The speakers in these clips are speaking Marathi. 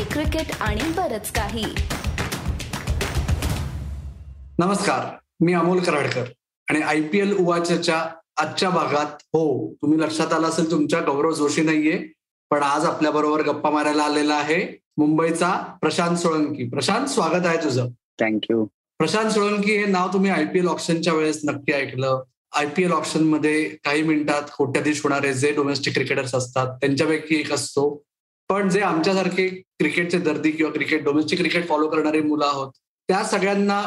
हॉकी क्रिकेट आणि बरच काही. नमस्कार मी अमोल कराडकर आणि आय पी एल उवाच्याच्या आजच्या भागात हो तुम्ही लक्षात आला असेल तुमच्या गौरव जोशी नाहीये पण आज आपल्या बरोबर गप्पा मारायला आलेला आहे मुंबईचा प्रशांत सोळंकी. प्रशांत स्वागत आहे तुझं. थँक्यू प्रशांत सोळंकी हे नाव तुम्ही आयपीएल ऑप्शनच्या वेळेस नक्की ऐकलं. आयपीएल ऑप्शनमध्ये काही मिनिटात कोट्याधीश होणारे जे डोमेस्टिक क्रिकेटर्स असतात त्यांच्यापैकी एक असतो. पण जे आमच्यासारखे क्रिकेटचे दर्दी किंवा क्रिकेट डोमेस्टिक क्रिकेट फॉलो करणारी मुलं आहोत त्या सगळ्यांना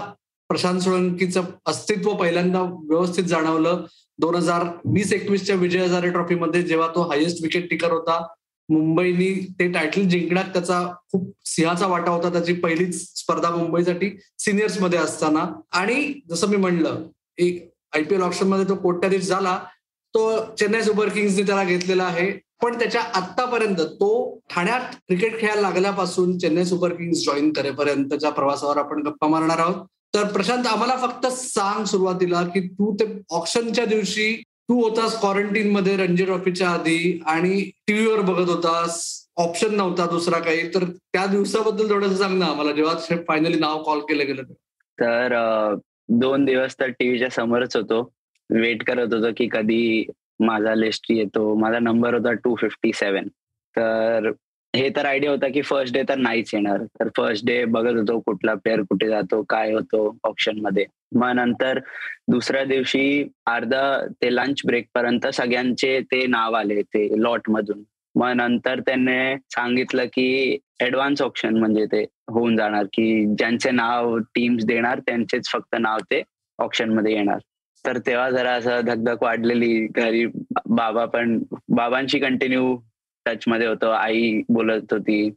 प्रशांत सोळंकीचं अस्तित्व पहिल्यांदा व्यवस्थित जाणवलं. दोन हजार वीस एकवीसच्या विजय हजारे ट्रॉफीमध्ये जेव्हा तो हायेस्ट विकेट टिकर होता मुंबईनी ते टायटल जिंकण्यात त्याचा खूप सिंहाचा वाटा होता त्याची पहिलीच स्पर्धा मुंबईसाठी सिनियर्समध्ये असताना. आणि जसं मी म्हणलं एक आयपीएल ऑप्शनमध्ये तो कोट्याधीश झाला तो चेन्नई सुपर किंग्सने त्याला घेतलेला आहे. पण त्याच्या आतापर्यंत तो ठाण्यात क्रिकेट खेळायला लागल्यापासून चेन्नई सुपर किंग्स जॉईन करेपर्यंतच्या प्रवासावर आपण गप्पा मारणार आहोत. तर प्रशांत आम्हाला फक्त सांग सुरुवातीला की तू ते ऑप्शनच्या दिवशी तू होतास क्वारंटीन मध्ये रणजी ट्रॉफीच्या आधी आणि टीव्हीवर बघत होतास. ऑप्शन नव्हता दुसरा काही. तर त्या दिवसाबद्दल थोडंसं सांग ना आम्हाला. जेव्हा फायनली नाव कॉल केलं गेलं तर दोन दिवस तर टीव्हीच्या समोरच होतो. वेट करत होतो की कधी माझा लिस्ट येतो. माझा नंबर होता टू फिफ्टी सेवन तर हे तर आयडिया होता की फर्स्ट डे तर नाहीच येणार. तर फर्स्ट डे बघत होतो कुठला प्लेअर कुठे जातो काय होतो ऑप्शनमध्ये. मग नंतर दुसऱ्या दिवशी अर्धा ते लंच ब्रेक पर्यंत सगळ्यांचे ते नाव आले ते लॉट मधून. मग नंतर त्यांनी सांगितलं की ऍडव्हान्स ऑप्शन म्हणजे ते होऊन जाणार की ज्यांचे नाव टीम्स देणार त्यांचेच फक्त नाव ते ऑप्शनमध्ये येणार. तर तेव्हा जरा असं धकधक वाढलेली. घरी बाबा पण बाबांशी कंटिन्यू टच मध्ये होतो. आई बोलत होती.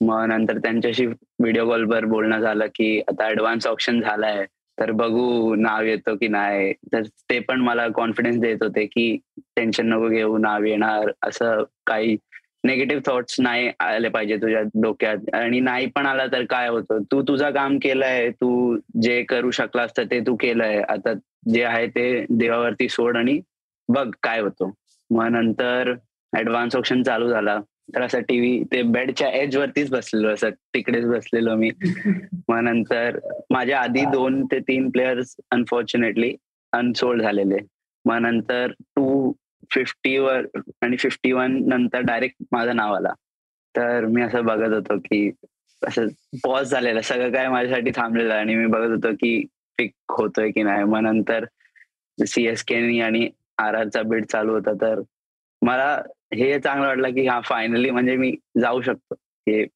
मग नंतर त्यांच्याशी व्हिडिओ कॉलवर बोलणं झालं की आता ऍडव्हान्स ऑप्शन झालाय. तर बघू नाव येतो की नाही. तर ते पण मला कॉन्फिडन्स देत होते की टेन्शन नको घेऊ. नाव येणार. असं काही नेगेटिव्ह थॉट्स नाही आले पाहिजे तुझ्या डोक्यात. आणि नाही पण आला तर काय होतं? तू तुझं काम केलंय. तू जे करू शकला असतं ते तू केलंय. आता जे आहे ते देवावरती सोड आणि बघ काय होतो. मग नंतर ऍडव्हान्स ऑप्शन चालू झाला. तर असं टीव्ही ते बेडच्या एज वरतीच बसलेलो. असं तिकडेच बसलेलो मी. मग नंतर माझ्या आधी दोन ते तीन प्लेयर्स अनफॉर्च्युनेटली अनसोल्ड झालेले. मग नंतर टू फिफ्टी वर आणि फिफ्टी वन नंतर डायरेक्ट माझं नाव आला. तर मी असं बघत होतो की असं पॉज झालेलं सगळं काय माझ्यासाठी थांबलेलं आणि मी बघत होतो की पिक होतोय की नाही. मग नंतर सीएसके आणि आर आरचा बीड चालू होता. तर मला हे चांगलं वाटलं की हा फायनली म्हणजे मी जाऊ शकतो. हे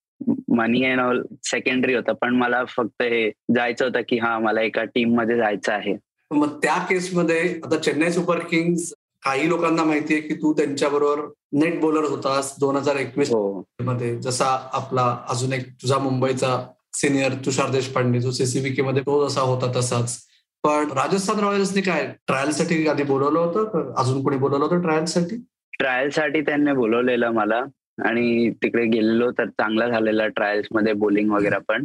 मनी अँड ऑल सेकंडरी होतं. पण मला फक्त हे जायचं होतं की हा मला एका टीममध्ये जायचं आहे. मग त्या केसमध्ये आता चेन्नई सुपर किंग्स काही लोकांना माहितीये की तू त्यांच्या बरोबर नेट बॉलर होतास दोन हजार एकवीसमध्ये. जसा आपला अजून एक तुझा मुंबईचा सिनियर तुषार देशपांडे जो सीसीबीके मध्ये तो जसा होता तसाच. पण राजस्थान रॉयल्सने काय ट्रायलसाठी आधी बोलवलं होतं अजून कोणी बोलवलं होतं ट्रायलसाठी ट्रायलसाठी त्यांनी बोलवलेलं मला. आणि तिकडे गेलेलो तर चांगला झालेला ट्रायल्समध्ये बोलिंग वगैरे पण.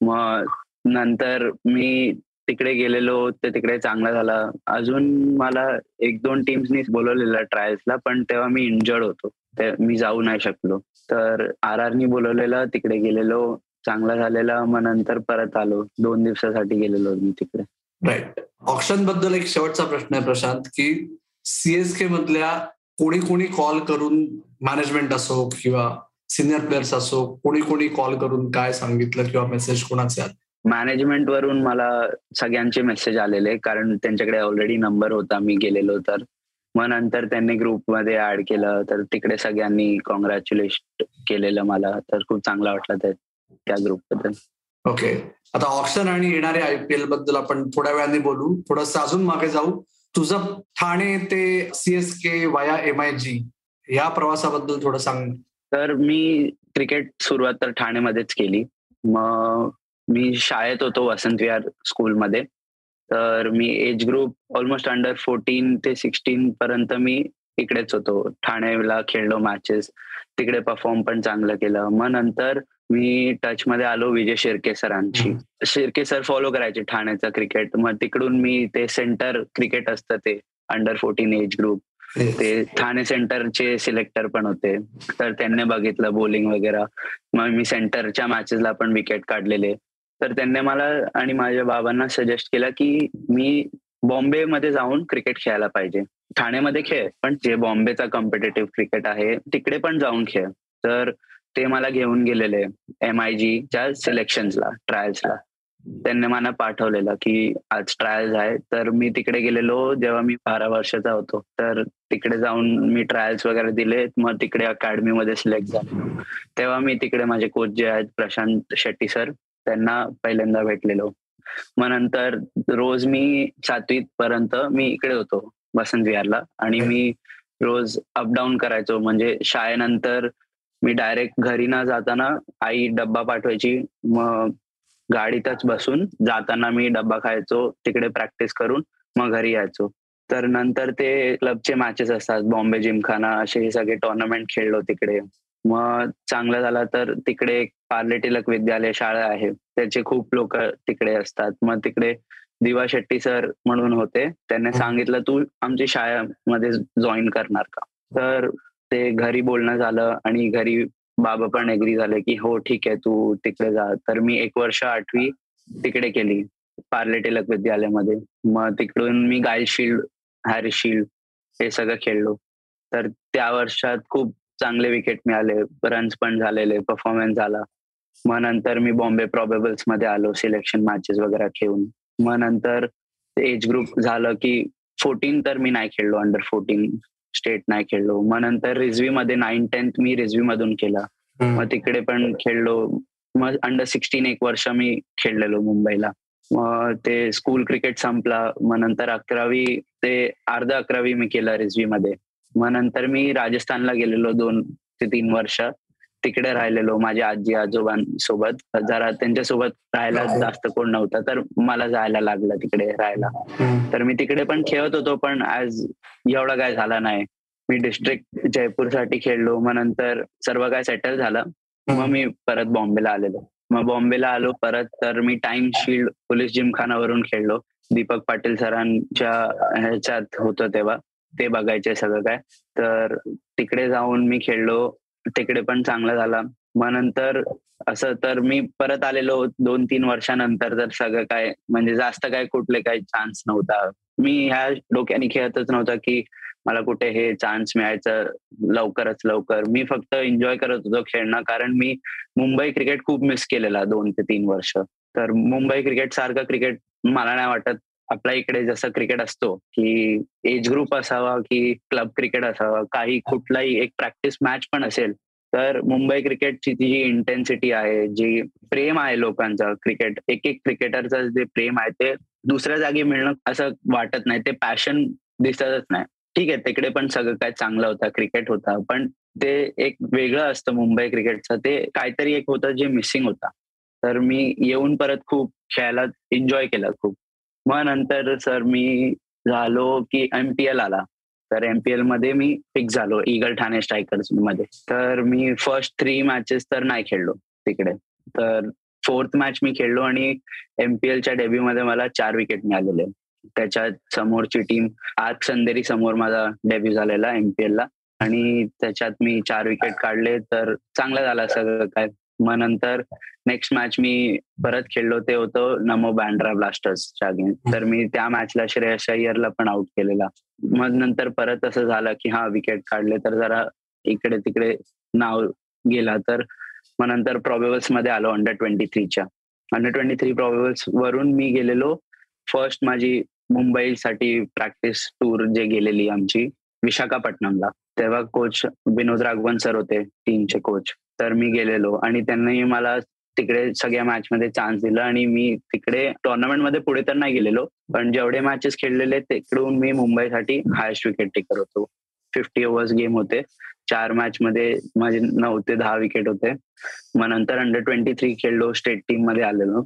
मग नंतर मी तिकडे गेलेलो ते तिकडे चांगला झाला. अजून मला एक दोन टीम्सनी बोलवलेलं ट्रायल्सला पण तेव्हा मी इंजर्ड होतो. ते मी जाऊ नाही शकलो. तर आर आरनी बोलवलेलं तिकडे गेलेलो चांगला झालेला मग नंतर परत आलो. दोन दिवसासाठी गेलेलो मी तिकडे. राईट ऑप्शनबद्दल एक शेवटचा प्रश्न आहे प्रशांत की सीएसके मधल्या कोणी कोणी कॉल करून मॅनेजमेंट असो किंवा सिनियर प्लेयर्स असो कोणी कोणी कॉल करून काय सांगितलं किंवा मेसेज कोणाचे आले? मॅनेजमेंट वरून मला सगळ्यांचे मेसेज आलेले कारण त्यांच्याकडे ऑलरेडी नंबर होता मी गेलेलो. तर मग नंतर त्यांनी ग्रुपमध्ये ऍड केलं तर तिकडे सगळ्यांनी कॉंग्रॅच्युलेशन केलेलं मला. तर खूप चांगला वाटलं त्या त्या ग्रुपबद्दल. ओके आता ऑप्शन आणि येणारे आयपीएलबद्दल आपण थोड्या वेळाने बोलू. थोडस अजून मागे जाऊ. तुझं ठाणे ते सीएसके वाया एम आय जी या प्रवासाबद्दल थोडं सांग. तर मी क्रिकेट सुरुवात तर ठाणेमध्येच केली. मग मी शाळेत होतो वसंत विहार स्कूलमध्ये. तर मी age group almost under fourteen ते सिक्स्टीन पर्यंत मी इकडेच होतो. ठाणेला खेळलो मॅचेस तिकडे परफॉर्म पण चांगलं केलं. मग नंतर मी टच मध्ये आलो विजय शिर्के सरांची शिर्के सर फॉलो करायचे ठाण्याचं क्रिकेट मग तिकडून मी ते सेंटर क्रिकेट असतं ते अंडर फोर्टीन एज ग्रुप ते ठाणे सेंटरचे सिलेक्टर पण होते. तर त्यांनी बघितलं बोलिंग वगैरे. मग मी सेंटरच्या मॅचेसला पण विकेट काढलेले. तर त्यांनी मला आणि माझ्या बाबांना सजेस्ट केलं की मी बॉम्बे मध्ये जाऊन क्रिकेट खेळायला पाहिजे. ठाण्यामध्ये खेळ पण जे बॉम्बेचा कॉम्पिटेटिव्ह क्रिकेट आहे तिकडे पण जाऊन खेळ. तर ते मला घेऊन गेलेले एम आय जीच्या सिलेक्शनला ट्रायल्सला त्यांनी मला पाठवलेलं की आज ट्रायल्स आहे तर मी तिकडे गेलेलो जेव्हा मी बारा वर्षाचा होतो. तर तिकडे जाऊन मी ट्रायल्स वगैरे दिले मग तिकडे अकॅडमीमध्ये सिलेक्ट झालो. तेव्हा मी तिकडे माझे कोच जे आहेत प्रशांत शेट्टी सर त्यांना पहिल्यांदा भेटलेलो. मग नंतर रोज मी सातवीत पर्यंत मी इकडे होतो वसंत विहारला. आणि मी रोज अपडाऊन करायचो. म्हणजे शाळेनंतर मी डायरेक्ट घरी न जाताना आई डब्बा पाठवायची. मग गाडीतच बसून जाताना मी डब्बा खायचो तिकडे प्रॅक्टिस करून मग घरी यायचो. तर नंतर ते क्लबचे मॅचेस असतात बॉम्बे जिमखाना असे हे सगळे टुर्नामेंट खेळलो तिकडे. मग चांगलं झालं तर तिकडे एक पार्ले टिलक विद्यालय शाळा आहे. त्याचे खूप लोक तिकडे असतात. मग तिकडे दिवा शेट्टी सर म्हणून होते. त्यांनी सांगितलं तू आमची शाळेमध्ये जॉईन करणार का? तर ते घरी बोलणं झालं आणि घरी बाबा पण एग्री झाले की हो ठीक आहे तू तिकडे जा. तर मी एक वर्ष आठवी तिकडे केली पार्ले टिलक विद्यालयामध्ये. मग तिकडून मी गाईल शिल्ड हॅरिस शिल्ड हे सगळं खेळलो. तर त्या वर्षात खूप चांगले विकेट मिळाले रन्स पण झालेले परफॉर्मन्स झाला. मग नंतर मी बॉम्बे प्रॉबेबल्समध्ये आलो सिलेक्शन मॅचेस वगैरे खेळून. मग नंतर एज ग्रुप झालं की फोर्टीन तर मी नाही खेळलो अंडर फोर्टीन स्टेट नाही खेळलो. मग नंतर रिझवी मध्ये नाईन टेन्थ मी रिझवी मधून केला. मग तिकडे पण खेळलो. मग अंडर सिक्स्टीन एक वर्ष मी खेळलेलो मुंबईला. मग ते स्कूल क्रिकेट संपला. मग नंतर अकरावी ते अर्धा अकरावी मी केलं रिझवी मध्ये. मग नंतर मी राजस्थानला गेलेलो दोन ते तीन वर्ष. तिकडे राहिलेलो माझ्या आजी आजोबांसोबत. जरा त्यांच्यासोबत राहायला जास्त कोण नव्हता तर मला जायला लागलं तिकडे राहायला. तर मी तिकडे पण खेळत होतो पण आज एवढा काय झाला नाही. मी डिस्ट्रिक्ट जयपूरसाठी खेळलो मग नंतर सर्व काय सेटल झालं. मग मी परत बॉम्बेला आलेलो. मग बॉम्बेला आलो परत तर मी टाइम शिल्ड पोलीस जिमखानावरून खेळलो. दीपक पाटील सरांच्या ह्याच्यात होतं तेव्हा. ते बघायचे सगळं काय. तर तिकडे जाऊन मी खेळलो. तिकडे पण चांगला झाला. मग नंतर असं तर मी परत आलेलो दोन तीन वर्षानंतर तर सगळं काय म्हणजे जास्त काय कुठले काही चान्स नव्हता. मी ह्या डोक्याने खेळतच नव्हता की मला कुठे हे चान्स मिळायचं लवकरच लवकर. मी फक्त एन्जॉय करत होतो खेळणं कारण मी मुंबई क्रिकेट खूप मिस केलेला दोन ते तीन वर्ष. तर मुंबई क्रिकेट सारखं क्रिकेट मला नाही वाटत आपल्या इकडे जसं क्रिकेट असतो की एज ग्रुप असावा की क्लब क्रिकेट असावा काही कुठलाही एक प्रॅक्टिस मॅच पण असेल तर मुंबई क्रिकेटची ती जी इंटेन्सिटी आहे जी प्रेम आहे लोकांचा क्रिकेट एक एक क्रिकेटरचं जे प्रेम आहे ते दुसऱ्या जागी मिळणं असं वाटत नाही ते पॅशन दिसतच नाही. ठीक आहे तिकडे पण सगळं काय चांगलं होतं क्रिकेट होता पण ते एक वेगळं असतं मुंबई क्रिकेटचं ते काहीतरी एक होतं जे मिसिंग होता. तर मी येऊन परत खूप खेळायला एन्जॉय केलं खूप. मग नंतर सर मी झालो की एमपीएल आला. तर एमपीएलमध्ये मी फिक्स झालो इगल ठाणे स्ट्रायकर्समध्ये. तर मी फर्स्ट थ्री मॅचेस तर नाही खेळलो तिकडे. तर फोर्थ मॅच मी खेळलो आणि एमपीएलच्या डेब्यू मध्ये मला चार विकेट मिळालेले. त्याच्या समोरची टीम आज संदेरी समोर माझा डेब्यू झालेला एमपीएल ला. आणि त्याच्यात मी चार विकेट काढले तर चांगलं झालं सगळं काय. मग नंतर नेक्स्ट मॅच मी परत खेळलो ते होतो नमो बँड्रा ब्लास्टर्सच्या अगेन्स्ट तर मी त्या मॅचला श्रेयस अय्यरला पण आउट केलेला. मग नंतर परत असं झालं की हा विकेट काढले. तर जरा इकडे तिकडे नाव गेला तर मग नंतर प्रॉबेबल्समध्ये आलो अंडर ट्वेंटी थ्रीच्या अंडर ट्वेंटी थ्री प्रॉबेबल्स वरून मी गेलेलो. फर्स्ट माझी मुंबईसाठी प्रॅक्टिस टूर जे गेलेली आमची विशाखापट्टणमला. तेव्हा कोच विनोद राघवन सर होते टीमचे कोच तर मी गेलेलो आणि त्यांनी मला तिकडे सगळ्या मॅच मध्ये चान्स दिला आणि मी तिकडे टुर्नामेंटमध्ये पुढे तर नाही गेलेलो पण जेवढे मॅचेस खेळलेले तिकडून मी मुंबईसाठी हायस्ट विकेट टेकर होतो. फिफ्टी ओव्हर्स गेम होते. चार मॅच मध्ये माझे नऊ ते दहा विकेट होते. मग नंतर अंडर ट्वेंटी थ्री खेळलो स्टेट टीममध्ये आलेलो.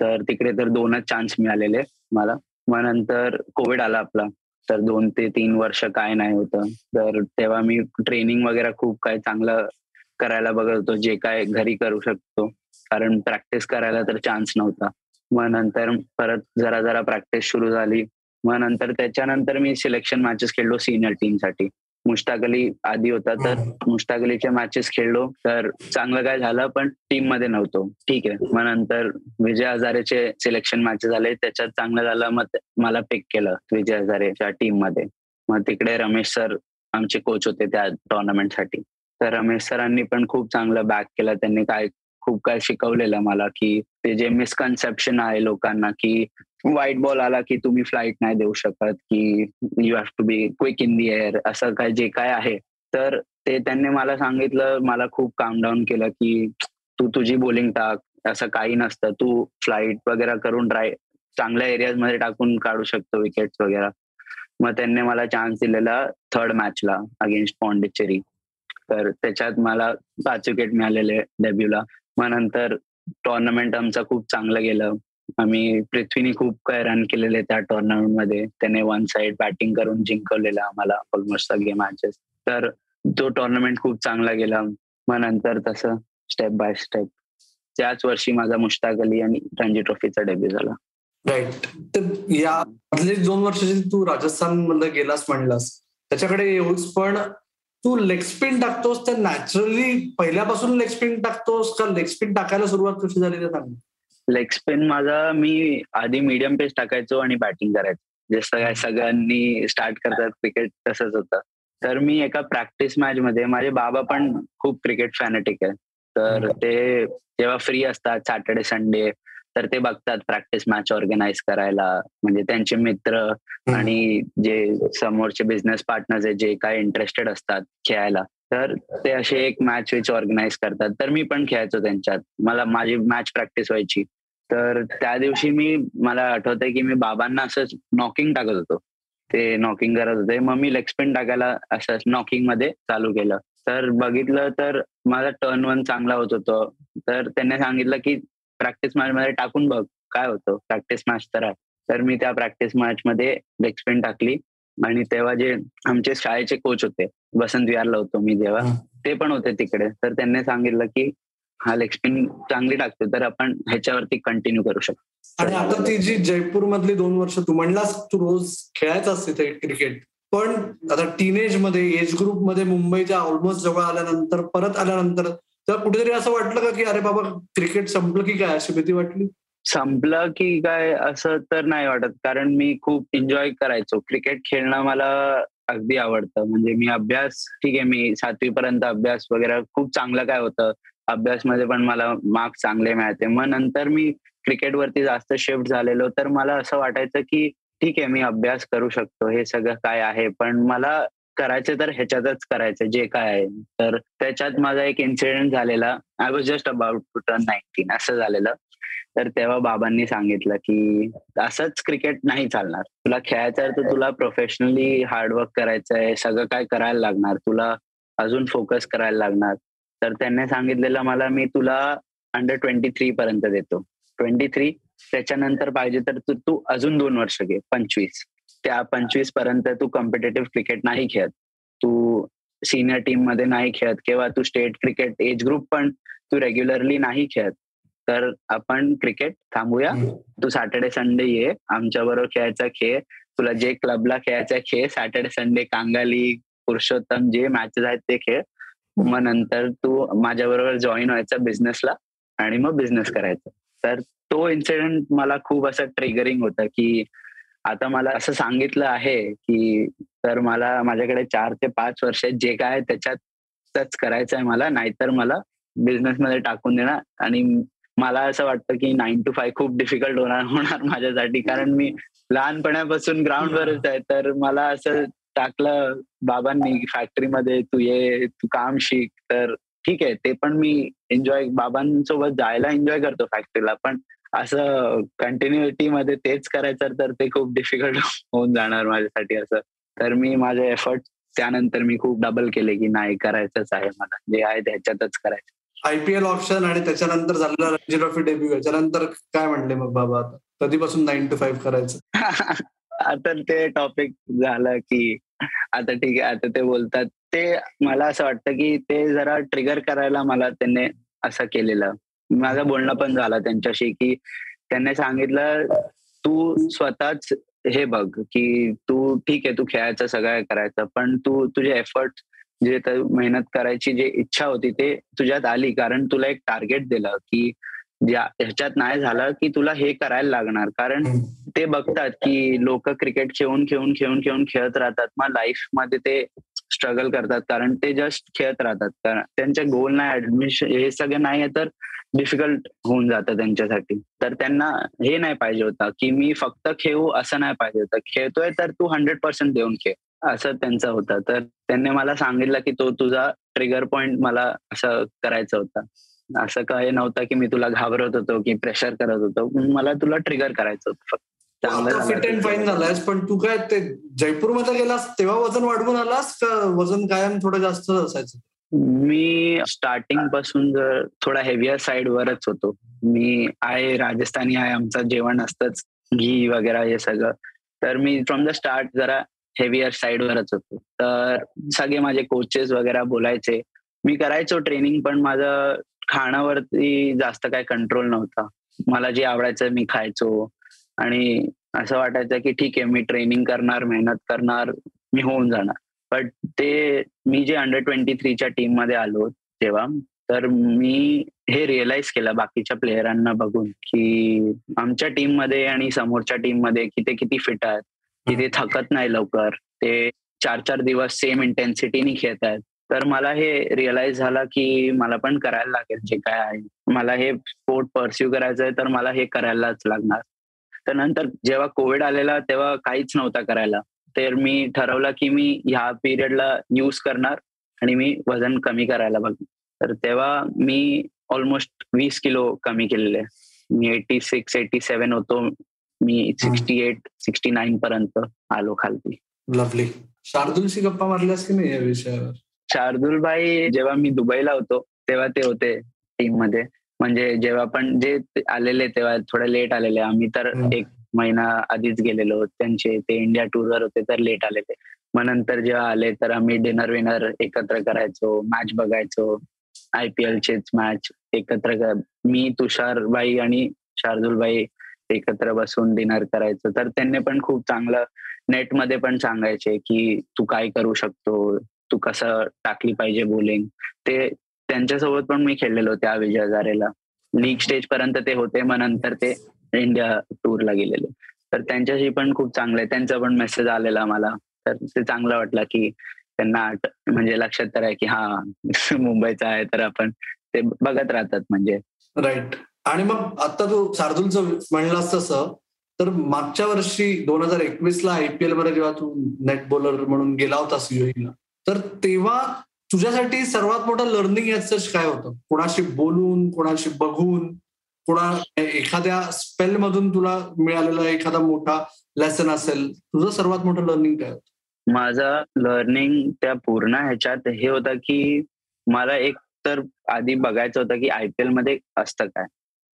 तर तिकडे तर दोनच चान्स मिळालेले मला. मग नंतर कोविड आला आपला. तर दोन ते तीन वर्ष काय नाही होतं. तर तेव्हा मी ट्रेनिंग वगैरे खूप काय चांगलं करायला बघत होतो जे काय घरी करू शकतो. कारण प्रॅक्टिस करायला तर चान्स नव्हता. मग नंतर परत जरा जरा प्रॅक्टिस सुरू झाली. मग नंतर त्याच्यानंतर मी सिलेक्शन मॅचेस खेळलो सिनियर टीमसाठी. मुश्ताक अली आधी होता तर मुश्ताक अलीच्या मॅचेस खेळलो तर चांगलं काय झालं पण टीममध्ये नव्हतो. ठीक आहे. मग नंतर विजय हजारेचे सिलेक्शन मॅचेस झाले त्याच्यात चांगलं झालं मग मला पिक केलं विजय हजारेच्या टीममध्ये. मग तिकडे रमेश सर आमचे कोच होते त्या टुर्नामेंटसाठी तर रमेश सरांनी पण खूप चांगलं बॅक केलं. त्यांनी काय खूप काय शिकवलेलं मला की ते जे मिसकन्सेप्शन आहे लोकांना की व्हाईट बॉल आला की तुम्ही फ्लाईट नाही देऊ शकत की you have to be quick in the air असं काय जे काय आहे. तर ते त्यांनी मला सांगितलं मला खूप काम डाऊन केलं की तू तुझी बॉलिंग टाक असं काही नसतं. तू फ्लाईट वगैरे करून ड्राय चांगल्या एरियाजमध्ये टाकून काढू शकतो विकेट्स वगैरे. मग त्यांनी मला चान्स दिलेला थर्ड मॅचला अगेन्स्ट पॉंडिचेरी तर त्याच्यात मला पाच विकेट मिळालेले डेब्यूला मग नंतर टोर्नामेंट आमचं खूप चांगलं गेलं. आम्ही पृथ्वीने खूप काही रन केलेले त्या टोर्नामेंटमध्ये. त्याने वन साइड बॅटिंग करून जिंकवलेलं आम्हाला ऑलमोस्ट सगळे मॅचेस तर तो टोर्नामेंट खूप चांगला गेला. मग नंतर तसं स्टेप बाय स्टेप त्याच वर्षी माझा मुश्ताक अली आणि रणजी ट्रॉफीचा डेब्यू झाला. राईट तर या दोन वर्षाची तू राजस्थानमध्ये गेलास म्हणलास. त्याच्याकडे येऊच पण तू लेग स्पिन टाकतोस तर नॅचरली पहिल्यापासून लेग स्पिन टाकतोस का लेग स्पिन टाकायला सुरुवात कशी झाली ते सांग. लेग स्पिन माझा मी आधी मीडियम पेस टाकायचो आणि बॅटिंग करायचो. जसं काय सगळ्यांनी स्टार्ट करतात क्रिकेट तसंच होतं. तर मी एका प्रॅक्टिस मॅच मध्ये माझे बाबा पण खूप क्रिकेट फॅनेटिक आहे तर ते जेव्हा फ्री असतात सॅटर्डे संडे तर ते बघतात प्रॅक्टिस मॅच ऑर्गनाईज करायला. म्हणजे त्यांचे मित्र आणि जे समोरचे बिझनेस पार्टनर्स आहे जे काय इंटरेस्टेड असतात खेळायला तर ते असे एक मॅच विच ऑर्गनाईज करतात. तर मी पण खेळायचो त्यांच्यात. मला माझी मॅच प्रॅक्टिस व्हायची. तर त्या दिवशी मी मला आठवतंय की मी बाबांना असंच नॉकिंग टाकत होतो. ते नॉकिंग करत होते. मग मी लेग स्पिन टाकायला असं नॉकिंगमध्ये चालू केलं. तर बघितलं तर माझा टर्न वन चांगला होत होतो. तर त्यांनी सांगितलं की प्रॅक्टिस मॅच मध्ये टाकून बघ काय होतं? प्रॅक्टिस मॅच तर आहे. तर मी त्या प्रॅक्टिस मॅच मध्ये लेग स्पिन टाकली आणि तेव्हा जे आमचे शाळेचे कोच होते वसंत विहारला होतो मी जेव्हा ते पण होते तिकडे. तर त्यांनी सांगितलं की हा लेग स्पिन चांगली टाकतो तर आपण ह्याच्यावरती कंटिन्यू करू शकतो. आणि आता ती जी जयपूर मधली दोन वर्ष तू म्हणलास तू रोज खेळायचास तिथे क्रिकेट पण आता टीनेजमध्ये एज ग्रुपमध्ये मुंबईच्या ऑलमोस्ट जवळ आल्यानंतर परत आल्यानंतर तर कुठेतरी असं वाटलं का की अरे बाबा क्रिकेट संपलं की काय? अशी भीती वाटली? संपलं की काय असं तर नाही वाटत. कारण मी खूप एन्जॉय करायचो. क्रिकेट खेळणं मला अगदी आवडतं. म्हणजे मी अभ्यास ठीक आहे मी सातवी पर्यंत अभ्यास वगैरे खूप चांगलं काय होतं. अभ्यासमध्ये पण मला मार्क्स चांगले मिळते मग नंतर मी क्रिकेटवरती जास्त शिफ्ट झालेलो. तर मला असं वाटायचं की ठीक आहे मी अभ्यास करू शकतो. हे सगळं काय आहे? पण मला करायचं तर ह्याच्यातच करायचं जे काय आहे. तर त्याच्यात माझा एक इन्सिडेंट झालेला I was just about to turn nineteen असं झालेलं. तर तेव्हा बाबांनी सांगितलं की असंच क्रिकेट नाही चालणार. तुला खेळायचं आहे तर तुला प्रोफेशनली हार्डवर्क करायचं आहे सगळं काय करायला लागणार तुला अजून फोकस करायला लागणार. तर त्यांनी सांगितलेलं मला मी तुला अंडर ट्वेंटी थ्री पर्यंत देतो. ट्वेंटी थ्री त्याच्यानंतर पाहिजे तर तू तू अजून दोन वर्ष घे पंचवीस. त्या पंचवीसपर्यंत तू कॉम्पिटेटिव्ह क्रिकेट नाही खेळत. तू सिनियर टीममध्ये नाही खेळत किंवा तू स्टेट क्रिकेट एज ग्रुप पण तू रेग्युलरली नाही खेळत. तर आपण क्रिकेट थांबूया. तू सॅटर्डे संडे ये. आमच्या बरोबर खेळायचा खेळ. तुला जे क्लबला खेळायचा खेळ सॅटर्डे संडे कांगाली पुरुषोत्तम जे मॅचेस आहेत ते खेळ. मग नंतर तू माझ्या बरोबर जॉईन व्हायचा बिझनेसला आणि मग बिझनेस करायचा. तर तो इन्सिडेंट मला खूप असं ट्रिगरिंग होतं की आता मला असं सांगितलं आहे की तर मला माझ्याकडे चार ते पाच वर्ष जे काय त्याच्यातच करायचं आहे मला. नाहीतर मला बिझनेसमध्ये टाकून देणार. आणि मला असं वाटतं की नाईन टू फाय खूप डिफिकल्ट होणार होणार माझ्यासाठी. कारण मी लहानपणापासून ग्राउंडवरच आहे. तर मला असं टाकलं बाबांनी फॅक्टरीमध्ये तू ये तू काम शिक. तर ठीक आहे. ते पण मी एन्जॉय बाबांसोबत जायला एन्जॉय करतो फॅक्टरीला. पण असं कंटिन्युटी मध्ये तेच करायचं तर ते खूप डिफिकल्ट होऊन जाणार माझ्यासाठी असं. तर मी माझे एफर्ट त्यानंतर मी खूप डबल केले की नाही करायचंच आहे मला. जे आहे त्याच्यातच करायचं. आयपीएल ऑप्शन आणि त्याच्यानंतर झालेला रणजी ट्रॉफी डेब्यू याच्यानंतर काय म्हणले मग बाबा आता? कधीपासून नाईन टू फाईव्ह करायचं? आता ते टॉपिक झालं की आता ठीक आहे आता ते बोलतात. ते मला असं वाटतं की ते जरा ट्रिगर करायला मला त्यांनी असं केलेलं. माझं बोलणं पण झालं त्यांच्याशी की त्यांनी सांगितलं तू स्वतःच हे बघ की तू ठीक आहे तू खेळायचं सगळं करायचं पण तू तुझे एफर्ट जे मेहनत करायची जी इच्छा होती ते तुझ्यात आली कारण तुला एक टार्गेट दिलं की ह्याच्यात नाही झालं की तुला हे करायला लागणार. कारण ते बघतात की लोक क्रिकेट खेळून खेळून खेळून खेळून खेळत राहतात. मग लाईफमध्ये ते स्ट्रगल करतात कारण ते जस्ट खेळत राहतात. कारण त्यांचे गोल नाही ऍडमिशन हे सगळे नाही आहे तर डिफिकल्ट होऊन जातं त्यांच्यासाठी. तर त्यांना हे नाही पाहिजे होतं की मी फक्त खेळू असं नाही पाहिजे होतं. खेळतोय तर तू हंड्रेड पर्सेंट देऊन खेळ. असं त्यांचं होतं. तर त्यांनी मला सांगितलं की तो तुझा ट्रिगर पॉइंट मला असं करायचं होतं. असं काही नव्हतं की मी तुला घाबरत होतो की प्रेशर करत होतो. मला तुला ट्रिगर करायचं होतं फक्त. फिट अँड फाईन झालायस पण तू काय ते जयपूरमध्ये गेलास तेव्हा वजन वाढवून आलास का वजन कायम थोडं जास्त असायचं? मी स्टार्टिंगपासून जर थोडा हेवियर साइड वरच होतो. मी आहे राजस्थानी आहे आमचं जेवण असतंच घी वगैरे हे सगळं. तर मी फ्रॉम द स्टार्ट जरा हेवियर साइड वरच होतो. तर सगळे माझे कोचेस वगैरे बोलायचे. मी करायचो ट्रेनिंग पण माझं खाण्यावरती जास्त काय कंट्रोल नव्हता. मला जे आवडायचं मी खायचो. आणि असं वाटायचं की ठीक आहे मी ट्रेनिंग करणार मेहनत करणार मी होऊन जाणार. बट ते मी जे अंडर ट्वेंटी थ्रीच्या टीममध्ये आलो तेव्हा तर मी हे रिअलाइज केलं बाकीच्या प्लेयरांना बघून की आमच्या टीममध्ये आणि समोरच्या टीममध्ये की ते किती फिट आहेत की ते थकत नाही लवकर ते चार चार दिवस सेम इंटेन्सिटीने खेळत आहेत. तर मला हे रिअलाइज झालं की मला पण करायला लागेल जे काय आहे. मला हे स्पोर्ट परस्यू करायचं आहे तर मला हे करायलाच लागणार. तर नंतर जेव्हा कोविड आलेला तेव्हा काहीच नव्हता करायला. तर मी ठरवलं की मी ह्या पिरियडला यूज करणार आणि मी वजन कमी करायला बघ. तर तेव्हा मी ऑलमोस्ट वीस किलो कमी केलेले. मी एटी सिक्स एटी सेव्हन होतो. मी सिक्स्टी एट सिक्स्टी नाईन पर्यंत आलो खालती. लवली शार्दुलशी गप्पा मारल्यास की नाही या विषयावर? शार्दुल भाई जेव्हा मी दुबईला होतो तेव्हा ते होते टीममध्ये. म्हणजे जेव्हा पण जे आलेले तेव्हा थोडे लेट आलेले. आम्ही तर एक महिना आधीच गेलेलो. त्यांचे ते इंडिया टूरवर होते तर लेट आलेले. मग नंतर जेव्हा आले तर आम्ही डिनर विनर एकत्र करायचो मॅच बघायचो. आय पी एलचेच मॅच एकत्र मी तुषार बाई आणि शार्दुल बाई एकत्र बसून डिनर करायचो. तर त्यांनी पण खूप चांगलं नेटमध्ये पण सांगायचे की तू काय करू शकतो? तू कसं टाकली पाहिजे बोलिंग ते त्यांच्यासोबत पण मी खेळलेलो त्या विजय हजारेला. लीग स्टेज पर्यंत ते होते मग नंतर ते इंडिया टूरला गेलेले. तर त्यांच्याशी पण खूप चांगलं आहे. त्यांचा पण मेसेज आलेला मला. तर ते चांगलं वाटलं की त्यांना म्हणजे लक्षात तर आहे की हा मुंबईचा आहे तर आपण ते बघत राहतात म्हणजे. राईट आणि मग आता तू शार्दूलचं म्हणलास तसं तर मागच्या वर्षी दोन हजार एकवीस ला आयपीएलमध्ये जेव्हा तू नेट बॉलर म्हणून गेला होतास युएला तर तेव्हा तुझ्यासाठी सर्वात मोठं लर्निंग याच काय होतं? कोणाशी बोलून कोणाशी बघून? पुन्हा एखाद्या स्पेल मधून तुला मिळालेला एखादा मोठा लेसन असेल तुझं सर्वात मोठं लर्निंग काय होतं? माझा लर्निंग त्या पूर्ण ह्याच्यात हे होतं की मला एक तर आधी बघायचं होतं की आयपीएलमध्ये असतं काय.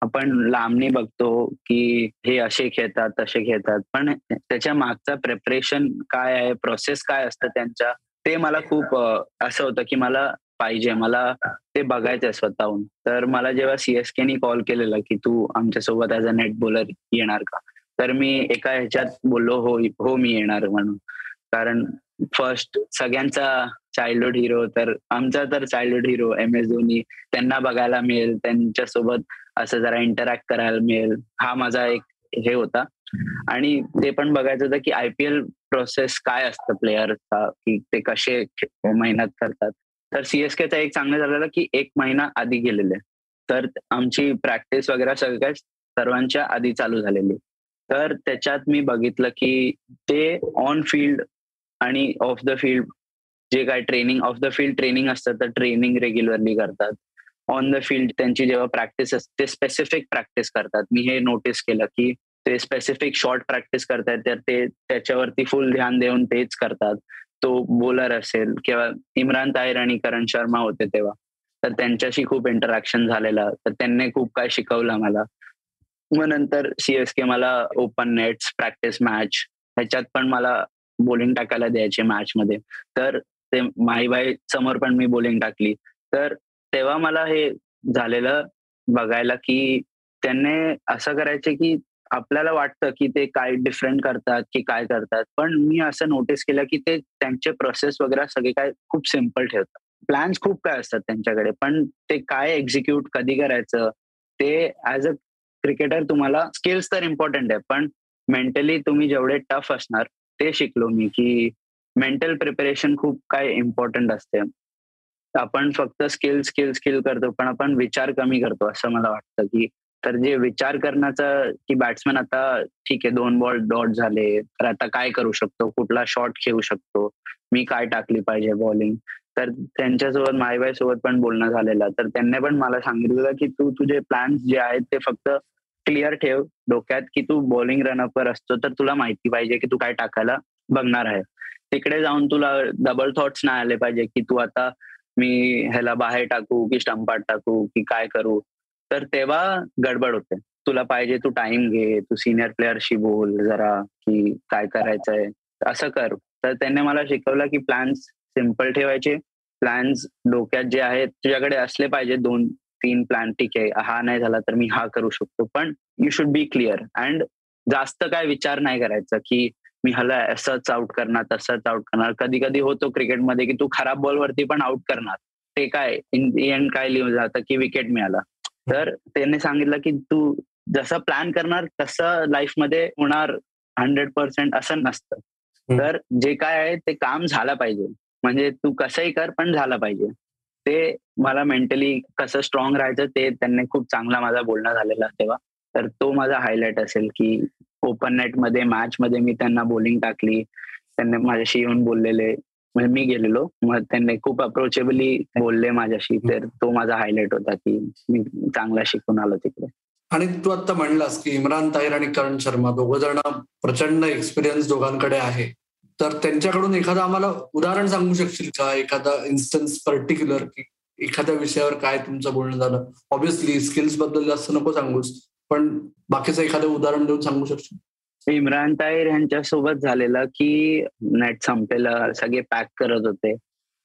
आपण लांबणी बघतो की हे असे खेळतात तसे खेळतात. पण त्याच्या मागचा प्रिपरेशन काय आहे प्रोसेस काय असतं त्यांच्या ते मला खूप असं होतं की मला पाहिजे. मला ते बघायचंय स्वतःहून. तर मला जेव्हा सीएसकेनी कॉल केलेला की तू आमच्यासोबत ऍज अ नेट बॉलर येणार का? तर मी एका ह्याच्यात बोललो हो हो मी येणार म्हणून. कारण फर्स्ट सगळ्यांचा चाइल्डहुड हिरो तर आमचा तर childhood hero M S Dhoni. त्यांना बघायला मिळेल त्यांच्यासोबत असं जरा इंटरॅक्ट करायला मिळेल. हा माझा एक हे होता. आणि ते पण बघायचं होतं की आयपीएल प्रोसेस काय असतं प्लेयरचा की ते कसे मेहनत करतात? तर सीएसकेचा एक चांगलं झालेलं की एक महिना आधी गेलेले. तर आमची प्रॅक्टिस वगैरे सगळ्या सर्वांच्या आधी चालू झालेली. तर त्याच्यात मी बघितलं की ते ऑन फील्ड आणि ऑफ द फील्ड जे काय training off the field training असतं तर ट्रेनिंग रेग्युलरली करतात. ऑन द फील्ड त्यांची जेव्हा प्रॅक्टिस असते स्पेसिफिक प्रॅक्टिस करतात. मी हे नोटीस केलं की ते स्पेसिफिक शॉर्ट प्रॅक्टिस करतात तर ते त्याच्यावरती फुल ध्यान देऊन तेच करतात. तो बोलर असेल किंवा इम्रान ताहिर आणि करण शर्मा होते तेव्हा. तर त्यांच्याशी खूप इंटरॅक्शन झालेला. तर त्यांनी खूप काय शिकवलं मला. मग नंतर सीएसके मला ओपन नेट्स प्रॅक्टिस मॅच ह्याच्यात पण मला बोलिंग टाकायला द्यायचे मॅच मध्ये. तर ते माईबाई समोर पण मी बोलिंग टाकली. तर तेव्हा मला हे झालेलं बघायला की त्यांनी असं करायचे की आपल्याला वाटतं की ते काय डिफरंट करतात की काय करतात. पण मी असं नोटीस केलं की ते त्यांचे प्रोसेस वगैरे सगळे काय खूप सिंपल ठेवतात. प्लॅन्स खूप काय असतात त्यांच्याकडे पण ते काय एक्झिक्यूट कधी करायचं ते ऍज अ क्रिकेटर तुम्हाला स्किल्स तर इम्पॉर्टंट आहे पण मेंटली तुम्ही जेवढे टफ असणार ते शिकलो मी की मेंटल प्रिपरेशन खूप काय इम्पॉर्टंट असते. आपण फक्त स्किल स्किल स्किल करतो पण आपण विचार कमी करतो असं मला वाटतं की तर जे विचार करण्याचा की बॅट्समॅन आता ठीक आहे दोन बॉल डॉट झाले तर आता काय करू शकतो? कुठला शॉट खेळू शकतो? मी काय टाकली पाहिजे बॉलिंग तर त्यांच्यासोबत मायबाई सोबत पण बोलणं झालेलं. तर त्यांनी पण मला सांगितलं की तू तुझे प्लॅन्स जे आहेत ते फक्त क्लिअर ठेव डोक्यात की तू बॉलिंग रनअपवर असतो तर तुला माहिती पाहिजे की तू काय टाकायला बघणार आहे. तिकडे जाऊन तुला डबल थॉट्स नाही आले पाहिजे की तू आता मी ह्याला बाहेर टाकू की स्टंपात टाकू की काय करू? तर तेव्हा गडबड होते. तुला पाहिजे तू टाइम घे तू सिनियर प्लेअरशी बोल जरा की काय करायचंय. असं कर. तर त्यांनी मला शिकवलं की प्लॅन्स सिंपल ठेवायचे. प्लॅन्स डोक्यात जे आहेत तुझ्याकडे असले पाहिजे दोन तीन प्लॅन ठीक आहे हा नाही झाला तर मी हा करू शकतो. पण you should be clear and जास्त काय विचार नाही करायचा की मी ह्याला असंच आउट करणार तसंच आउट करणार. कधी कधी होतो क्रिकेटमध्ये की तू खराब बॉलवरती पण आउट करणार. ते काय इन एंड काय लिहून जातं की विकेट मिळाला. तर त्यांनी सांगितलं की तू जसं प्लॅन करणार तसं लाईफमध्ये होणार हंड्रेड पर्सेंट असं नसतं. तर जे काय आहे ते काम झालं पाहिजे. म्हणजे तू कसंही कर पण झालं पाहिजे. ते मला मेंटली कसं स्ट्रॉंग राहायचं ते त्यांनी खूप चांगला माझा बोलणं झालेला तेव्हा. तर तो माझा हायलाइट असेल की ओपन नेटमध्ये मॅच मध्ये मी त्यांना बॉलिंग टाकली. त्यांनी माझ्याशी येऊन बोललेले. म्हणजे मी गेलेलो. मग त्यांनी खूप अप्रोचेबली बोलले माझ्याशी. तर तो माझा हायलाइट होता की मी चांगला शिकून आलो तिकडे. आणि तू आता म्हणलास की इम्रान ताहिर आणि करण शर्मा दोघ जण प्रचंड एक्सपिरियन्स दोघांकडे आहे. तर त्यांच्याकडून एखादं आम्हाला उदाहरण सांगू शकशील का? एखादा इन्स्टन्स पर्टिक्युलर की एखाद्या विषयावर काय तुमचं बोलणं झालं? ऑब्विसली स्किल्सबद्दल जास्त नको सांगूस पण बाकीचं एखादं उदाहरण देऊन सांगू शकशील? इम्रान ताहिर यांच्या सोबत झालेलं की नेट संपेलं सगळे पॅक करत होते.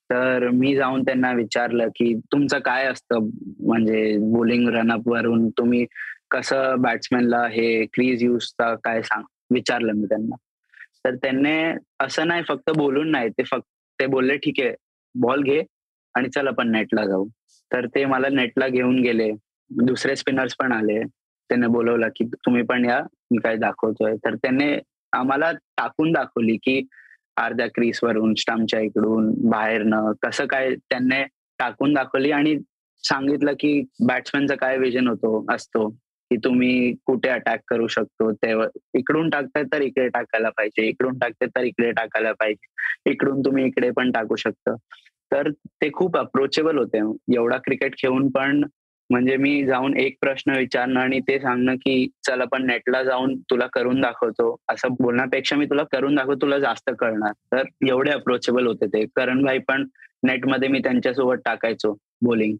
तर मी जाऊन त्यांना विचारलं की तुमचं काय असतं? म्हणजे बोलिंग रनअप वरून तुम्ही कसं बॅट्समॅनला हे क्रीज युजचा काय सांग? विचारलं मी त्यांना. तर त्यांनी असं नाही फक्त बोलून नाही ते फक्त ते बोलले ठीक आहे बॉल घे आणि चल आपण नेटला जाऊ. तर ते मला नेटला घेऊन गेले. दुसरे स्पिनर्स पण आले. त्यांनी बोलवलं की तुम्ही पण या मी काय दाखवतोय. तर त्याने आम्हाला टाकून दाखवली की अर्ध्या क्रीसवरून स्टम्पच्या इकडून बाहेरनं कसं काय त्यांनी टाकून दाखवली आणि सांगितलं की बॅट्समॅनचा काय विजन होतो असतो की तुम्ही कुठे अटॅक करू शकतो तेव्हा इकडून टाकताय तर इकडे टाकायला पाहिजे इकडून टाकताय तर इकडे टाकायला पाहिजे इकडून तुम्ही इकडे पण टाकू शकता. तर ते खूप अप्रोचेबल होते. एवढा क्रिकेट खेळून पण म्हणजे मी जाऊन एक प्रश्न विचारणं आणि ते सांगणं की चल आपण नेटला जाऊन तुला करून दाखवतो. असं बोलण्यापेक्षा मी तुला करून दाखवतो तुला जास्त कळणार. तर एवढे अप्रोचेबल होते ते. करण भाई पण नेटमध्ये मी त्यांच्यासोबत टाकायचो बोलिंग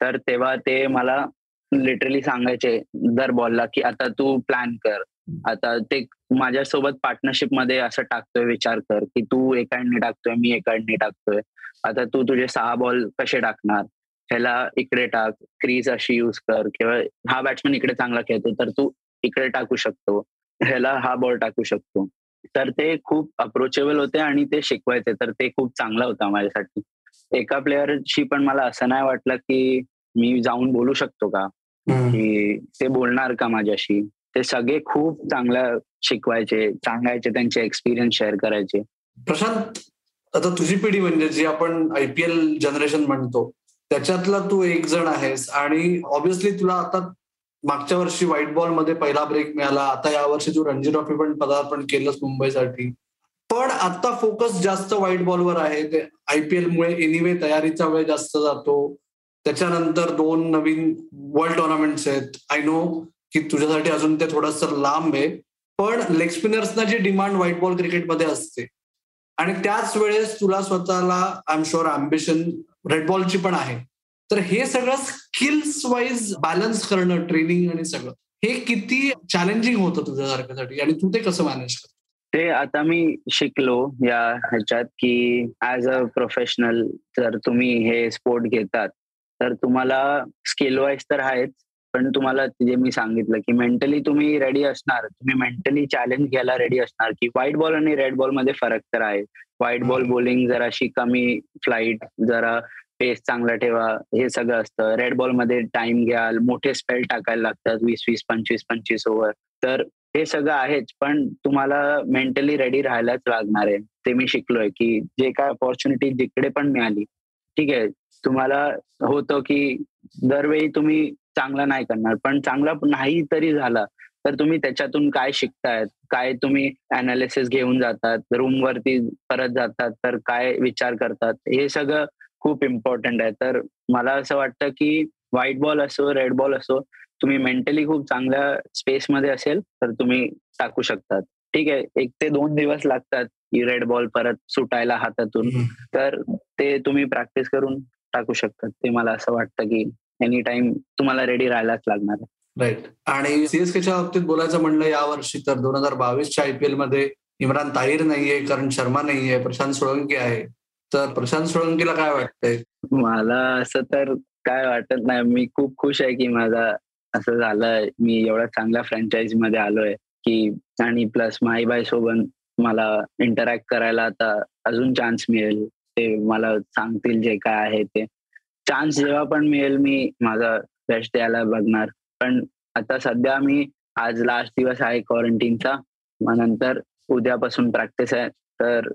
तर तेव्हा ते मला लिटरली सांगायचे दर बॉलला की आता तू प्लॅन कर. आता ते माझ्यासोबत पार्टनरशिपमध्ये असं टाकतोय विचार कर की तू एका टाकतोय मी एका टाकतोय. आता तू तुझे सहा बॉल कसे टाकणार? ह्याला इकडे टाक क्रीज अशी युज कर किंवा हा बॅट्समॅन इकडे चांगला खेळतो तर तू इकडे टाकू शकतो. ह्याला हा बॉल टाकू शकतो. तर ते खूप अप्रोचेबल होते आणि ते शिकवायचे तर ते खूप चांगलं होतं माझ्यासाठी. एका प्लेअरशी पण मला असं नाही वाटलं की मी जाऊन बोलू शकतो का? की ते बोलणार का माझ्याशी? ते सगळे खूप चांगलं शिकवायचे सांगायचे त्यांचे एक्सपिरियन्स शेअर करायचे. प्रशांत आता तुझी पिढी म्हणजे जी आपण आयपीएल जनरेशन म्हणतो त्याच्यातला तू एक जण आहेस आणि ऑब्व्हियसली तुला आता मागच्या वर्षी व्हाईट बॉलमध्ये पहिला ब्रेक मिळाला. आता या वर्षी तू रणजी ट्रॉफी पण पदार्पण केलंस मुंबईसाठी. पण आता फोकस जास्त व्हाईट बॉलवर आहे. ते आयपीएल मुळे एनिवे तयारीचा वेळ जास्त जातो. त्याच्यानंतर दोन नवीन वर्ल्ड टुर्नामेंट्स आहेत. आय नो की तुझ्यासाठी अजून ते थोडस लांब आहे. पण लेग स्पिनर्सना जी डिमांड व्हाईट बॉल क्रिकेटमध्ये असते. आणि त्याच वेळेस तुला स्वतःला I am sure ambition red बॉलची पण आहे. तर हे सगळं स्किल्स वाईज बॅलन्स करणं ट्रेनिंग आणि सगळं हे किती चॅलेंजिंग होतं तुझ्यासारख्यासाठी आणि तू ते कसं मॅनेज करतो ते आता मी शिकलो या ह्याच्यात की ऍज अ प्रोफेशनल जर तुम्ही हे स्पोर्ट घेतात तर तुम्हाला स्किल वाईज तर आहेच. पण तुम्हाला जे मी सांगितलं की मेंटली तुम्ही रेडी असणार तुम्ही मेंटली चॅलेंज घ्यायला रेडी असणार की व्हाईट बॉल आणि रेड बॉलमध्ये फरक तर आहे. व्हाईट बॉल बॉलिंग जराशी कमी फ्लाईट जरा पेस चांगला ठेवा हे सगळं असतं. रेड बॉलमध्ये टाइम घ्याल मोठे स्पेल टाकायला लागतात वीस वीस पंचवीस पंचवीस ओव्हर. तर हे सगळं आहेच पण तुम्हाला मेंटली रेडी राहायलाच लागणार आहे. ते मी शिकलोय की जे काय ऑपॉर्च्युनिटी जिकडे पण मिळाली ठीक आहे तुम्हाला होतं की दरवेळी तुम्ही चांगला नाही करणार पण चांगला नाही तरी झाला तर तुम्ही त्याच्यातून काय शिकतायत? काय तुम्ही अनालिसिस घेऊन जातात? रूम वरती परत जातात तर काय विचार करतात? हे सगळं खूप इम्पॉर्टंट आहे. तर मला असं वाटतं की व्हाईट बॉल असो रेड बॉल असो तुम्ही मेंटली खूप चांगल्या स्पेसमध्ये असेल तर तुम्ही टाकू शकतात. ठीक आहे? एक ते दोन दिवस लागतात की रेड बॉल परत सुटायला हातातून. तर ते तुम्ही प्रॅक्टिस करून टाकू शकतात. ते मला असं वाटतं की एनी टाइम तुम्हाला रेडी राहायलाच लागणार आहे. राईट आणि सीएसकेच्या बाबतीत बोलायचं म्हणलं या वर्षी तर दोन हजार बावीसच्या आयपीएलमध्ये इम्रान ताहीर नाहीये करण शर्मा नाहीये प्रशांत सोळंकी आहे. तर प्रशांत सोळंकीला काय वाटतंय? मला असं तर काय वाटत नाही. मी खूप खुश आहे की माझा असं झालं मी एवढ्या चांगल्या फ्रँचायझी मध्ये आलोय की आणि प्लस माईबाई सोबत मला इंटरॅक्ट करायला आता अजून चान्स मिळेल. ते मला सांगतील जे काय आहे ते. चान्स जेव्हा पण मिळेल मी माझा बेस्ट द्यायला बघणार. पण आता सध्या मी आज लास्ट दिवस आहे क्वारंटीनचा मग नंतर उद्यापासून प्रॅक्टिस आहे. तर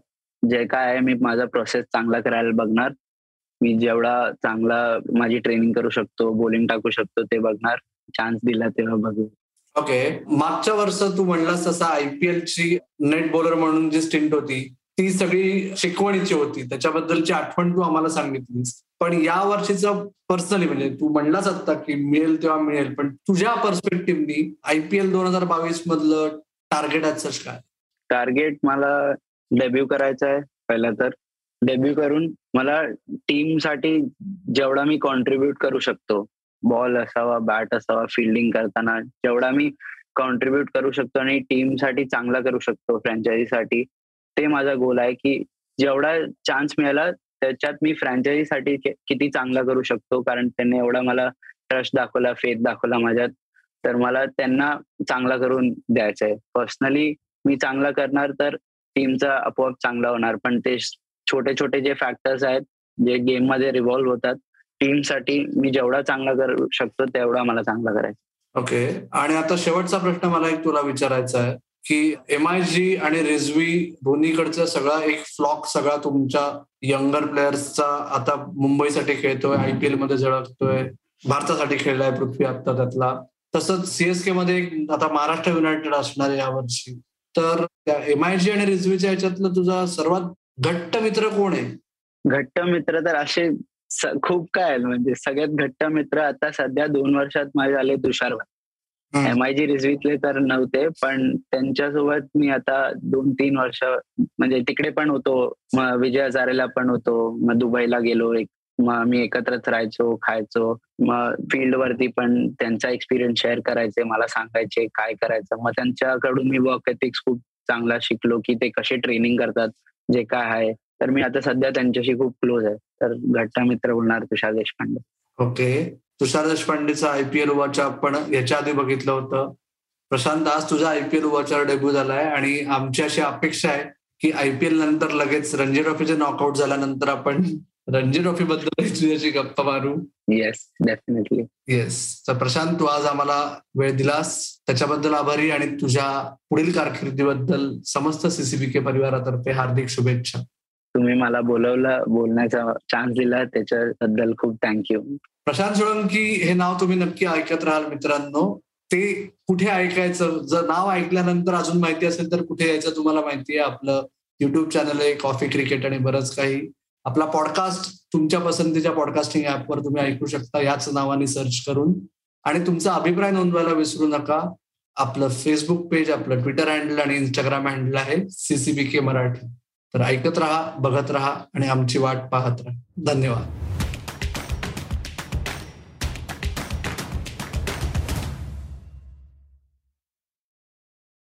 जे काय आहे मी माझा प्रोसेस चांगला करायला बघणार. मी जेवढा चांगला माझी ट्रेनिंग करू शकतो बॉलिंग टाकू शकतो ते बघणार. चान्स दिला तेव्हा बघू. ओके मागच्या वर्ष तू म्हणलास तसा आयपीएल ची नेट बॉलर म्हणून जी स्टिंट होती ती सगळी शिकवणीची होती. त्याच्याबद्दलची आठवण तू आम्हाला सांगितलीस. पण या वर्षीचं पर्सनली म्हणजे तू म्हणलाच आता की मिळेल तेव्हा मिळेल पण तुझ्या पर्स्पेक्टिव्हनी आयपीएल दोन हजार बावीस मधलं टार्गेट सच काय? टार्गेट मला डेब्यू करायचं आहे पहिला तर. डेब्यू करून मला टीमसाठी जेवढा मी कॉन्ट्रीब्युट करू शकतो बॉल असावा बॅट असावा फिल्डिंग करताना जेवढा मी कॉन्ट्रीब्युट करू शकतो आणि टीमसाठी चांगला करू शकतो फ्रँचायझीसाठी ते माझा गोल आहे की जेवढा चान्स मिळाला त्याच्यात मी फ्रँचायझीसाठी किती चांगला करू शकतो? कारण त्यांनी एवढा मला ट्रस्ट दाखवला फेथ दाखवला माझ्यात. तर मला त्यांना चांगला करून द्यायचं आहे पर्सनली मी चांगला करणार तर टीमचा आपोआप चांगला होणार. पण ते छोटे छोटे जे फॅक्टर्स आहेत जे गेममध्ये रिव्हॉल्व्ह होतात टीमसाठी मी जेवढा चांगला करू शकतो तेवढा मला चांगला करायचा ओके आणि आता शेवटचा प्रश्न मला एक तुला विचारायचा आहे. की एम आय जी आणि रिझवी दोन्हीकडचा सगळा एक फ्लॉक सगळा तुमच्या यंगर प्लेयर्सचा आता मुंबईसाठी खेळतोय आयपीएलमध्ये झळकतोय भारतासाठी खेळलाय पृथ्वी आता त्यातला. तसंच सीएसके मध्ये आता महाराष्ट्र युनायटेड असणार आहे यावर्षी. तर एम आय जी आणि रिझवीच्या ह्याच्यातलं तुझा सर्वात घट्ट मित्र कोण आहे? घट्ट मित्र तर असे खूप काय म्हणजे सगळ्यात घट्ट मित्र आता सध्या दोन वर्षात माझे आले तुषार भाई. आय जी रिझवीतले तर नव्हते पण त्यांच्यासोबत मी आता दोन तीन वर्ष म्हणजे तिकडे पण होतो मग विजय हजारेला पण होतो मग दुबईला गेलो एक मग आम्ही एकत्रच राहायचो खायचो मग फील्ड वरती पण त्यांचा एक्सपिरियन्स शेअर करायचे मला सांगायचे काय करायचं. मग त्यांच्याकडून मी वर्क एथिक्स खूप चांगला शिकलो की ते कसे ट्रेनिंग करतात जे काय आहे. तर मी आता सध्या त्यांच्याशी खूप क्लोज आहे. तर घट्ट मित्र बोलणार तुषार देशपांडे. ओके तुषार देशपांडेचा आयपीएल वॉच आपण याच्या आधी बघितलं होतं. प्रशांत आज तुझा आयपीएल वॉचवर डेब्यू झालाय आणि आमची अशी अपेक्षा आहे की आयपीएल नंतर लगेच रणजी ट्रॉफीचे नॉकआउट झाल्यानंतर आपण रणजी ट्रॉफी बद्दल तुझ्याशी गप्पा मारू. येस डेफिनेटली येस तर प्रशांत तू आज आम्हाला वेळ दिलास. त्याच्याबद्दल आभारी आणि तुझ्या पुढील कारकिर्दीबद्दल समस्त सीसीबीके परिवारातर्फे हार्दिक शुभेच्छा. तुम्ही मला बोलवलं बोलण्याचा चान्स दिला त्याच्याबद्दल खूप थँक्यू प्रशांत सोळंकी हे नाव तुम्ही नक्की ऐकत राहाल मित्रांनो. ते कुठे ऐकायचं? जर नाव ऐकल्यानंतर अजून माहिती असेल तर कुठे यायचं तुम्हाला माहिती आहे. आपलं युट्यूब चॅनल आहे कॉफी क्रिकेट आणि बरंच काही. आपला पॉडकास्ट तुमच्या पसंतीच्या पॉडकास्टिंग ऍपवर तुम्ही ऐकू शकता. याच नावाने सर्च करून. आणि तुमचा अभिप्राय नोंदवायला विसरू नका. आपलं फेसबुक पेज आपलं ट्विटर हँडल आणि इंस्टाग्राम हँडल आहे C C B K Marathi. तर ऐकत राहा बघत राहा आणि आमची वाट पाहत राहा. धन्यवाद.